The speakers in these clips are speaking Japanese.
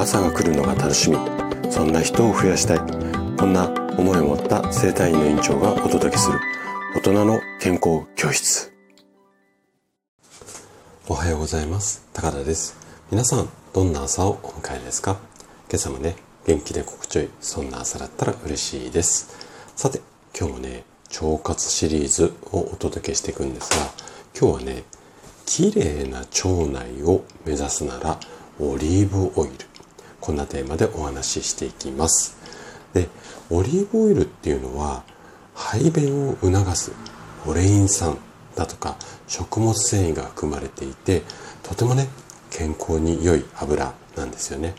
朝が来るのが楽しみ。そんな人を増やしたい。こんな思いを持った生体院の院長がお届けする。大人の健康教室。おはようございます。高田です。皆さんどんな朝をお迎えですか？今朝もね元気で心地よいそんな朝だったら嬉しいです。さて今日もね腸活シリーズをお届けしていくんですが今日はね綺麗な腸内を目指すならオリーブオイル。こんなテーマでお話ししていきます。でオリーブオイルっていうのは排便を促す。オレイン酸だとか食物繊維が含まれていてとてもね健康に良い油なんですよね。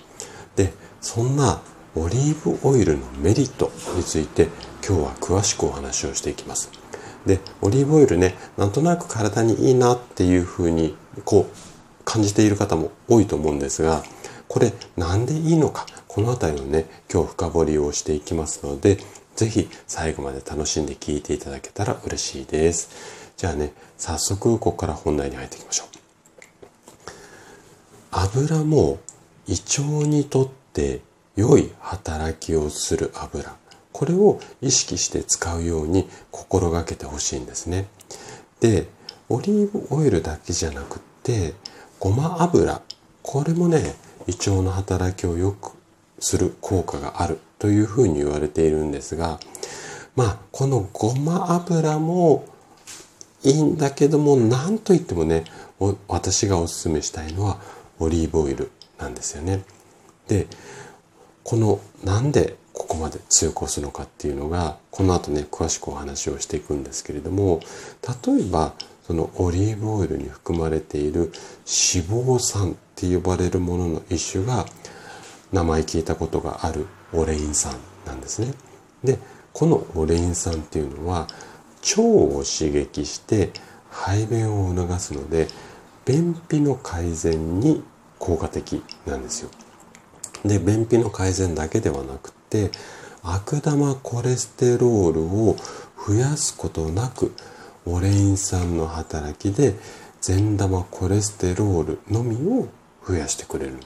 でそんなオリーブオイルのメリットについて今日は詳しくお話をしていきます。でオリーブオイルねなんとなく体にいいなっていうふうにこう感じている方も多いと思うんですがこれなんでいいのか？この辺りをね今日深掘りをしていきますので是非最後まで楽しんで聞いていただけたら嬉しいです。じゃあね早速ここから本題に入っていきましょう。油も胃腸にとって良い働きをする油。これを意識して使うように心がけてほしいんですね。でオリーブオイルだけじゃなくってごま油。これもね胃腸の働きを良くする効果があるというふうに言われているんですがまあこのごま油もいいんだけども何といってもね私がおすすめしたいのはオリーブオイルなんですよね。でこのなんでここまで強く押すのかっていうのがこの後ね詳しくお話をしていくんですけれども例えばそのオリーブオイルに含まれている脂肪酸って呼ばれるものの一種が名前聞いたことがあるオレイン酸なんですね。でこのオレイン酸っていうのは腸を刺激して排便を促すので便秘の改善に効果的なんですよ。で便秘の改善だけではなくて悪玉コレステロールを増やすことなくオレイン酸の働きで善玉コレステロールのみを増やしてくれる、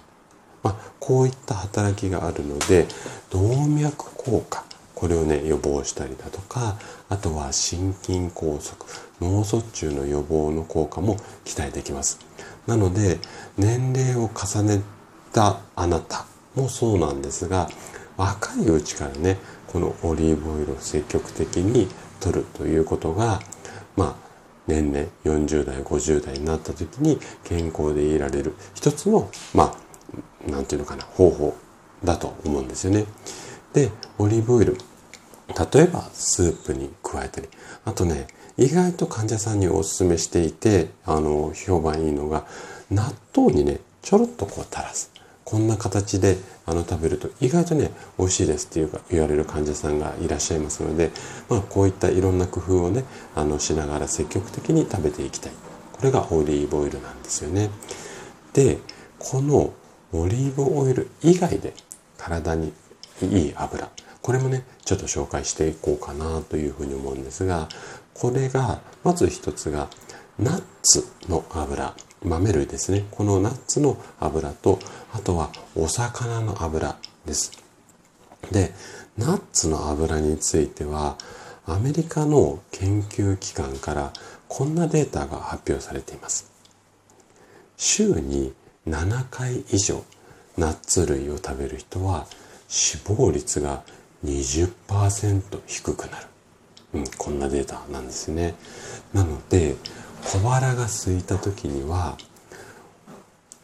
まあ、こういった働きがあるので動脈硬化これをね予防したりだとかあとは心筋梗塞脳卒中の予防の効果も期待できます。なので年齢を重ねたあなたもそうなんですが若いうちからねこのオリーブオイルを積極的に取るということがまあ年々40代50代になった時に健康でいられる一つのまあ何て言うのかな方法だと思うんですよね。でオリーブオイル。例えばスープに加えたりあとね意外と患者さんにおすすめしていてあの評判いいのが納豆にねちょろっとこう垂らす。こんな形であの食べると意外とね美味しいですっていうか言われる患者さんがいらっしゃいますので、まあ、こういったいろんな工夫をねあのしながら積極的に食べていきたい。これがオリーブオイルなんですよね。でこのオリーブオイル以外で体にいい油これもねちょっと紹介していこうかなというふうに思うんですがこれがまず一つがナッツの油。豆類ですね。このナッツの油とあとはお魚の油です。でナッツの油についてはアメリカの研究機関からこんなデータが発表されています。週に7回以上ナッツ類を食べる人は死亡率が20%低くなる、うん、こんなデータなんですね。なので小腹が空いた時には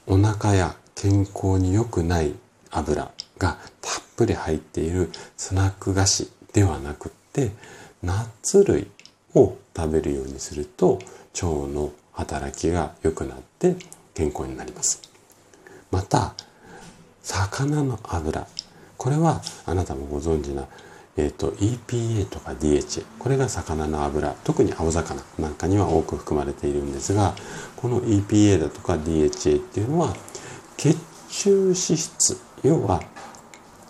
お腹や健康に良くない油がたっぷり入っているスナック菓子ではなくってナッツ類を食べるようにすると腸の働きが良くなって健康になります。また魚の油。これはあなたもご存知なえーと、EPA とか DHA これが魚の油特に青魚なんかには多く含まれているんですがこの EPA だとか DHA っていうのは血中脂質要は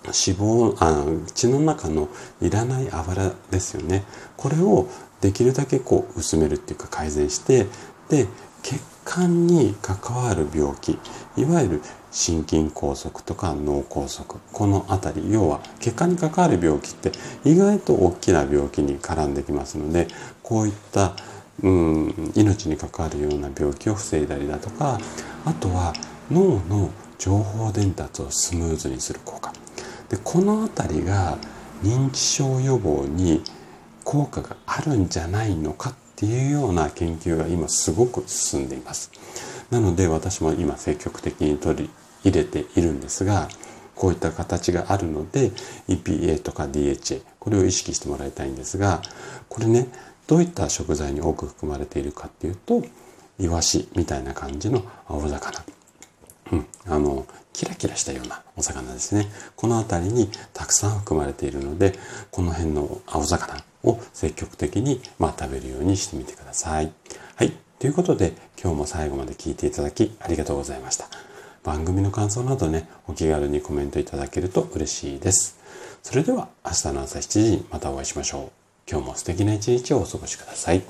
脂肪あ血の中のいらない油ですよね。これをできるだけこう薄めるっていうか改善してで血管に関わる病気いわゆる心筋梗塞とか脳梗塞この辺り要は血管に関わる病気って意外と大きな病気に絡んできますのでこういったうん命に関わるような病気を防いだりだとかあとは脳の情報伝達をスムーズにする効果。でこの辺りが認知症予防に効果があるんじゃないのかっていうような研究が今すごく進んでいます。なので私も今積極的に取り入れているんですが、こういった形があるので EPA とか DHA これを意識してもらいたいんですがこれねどういった食材に多く含まれているかっていうとイワシみたいな感じの青魚、うん、あのキラキラしたようなお魚ですねこの辺りにたくさん含まれているのでこの辺の青魚を積極的に、ま、食べるようにしてみてください。はい。ということで今日も最後まで聞いていただきありがとうございました。番組の感想などね、お気軽にコメントいただけると嬉しいです。それでは明日の朝7時にまたお会いしましょう。今日も素敵な一日をお過ごしください。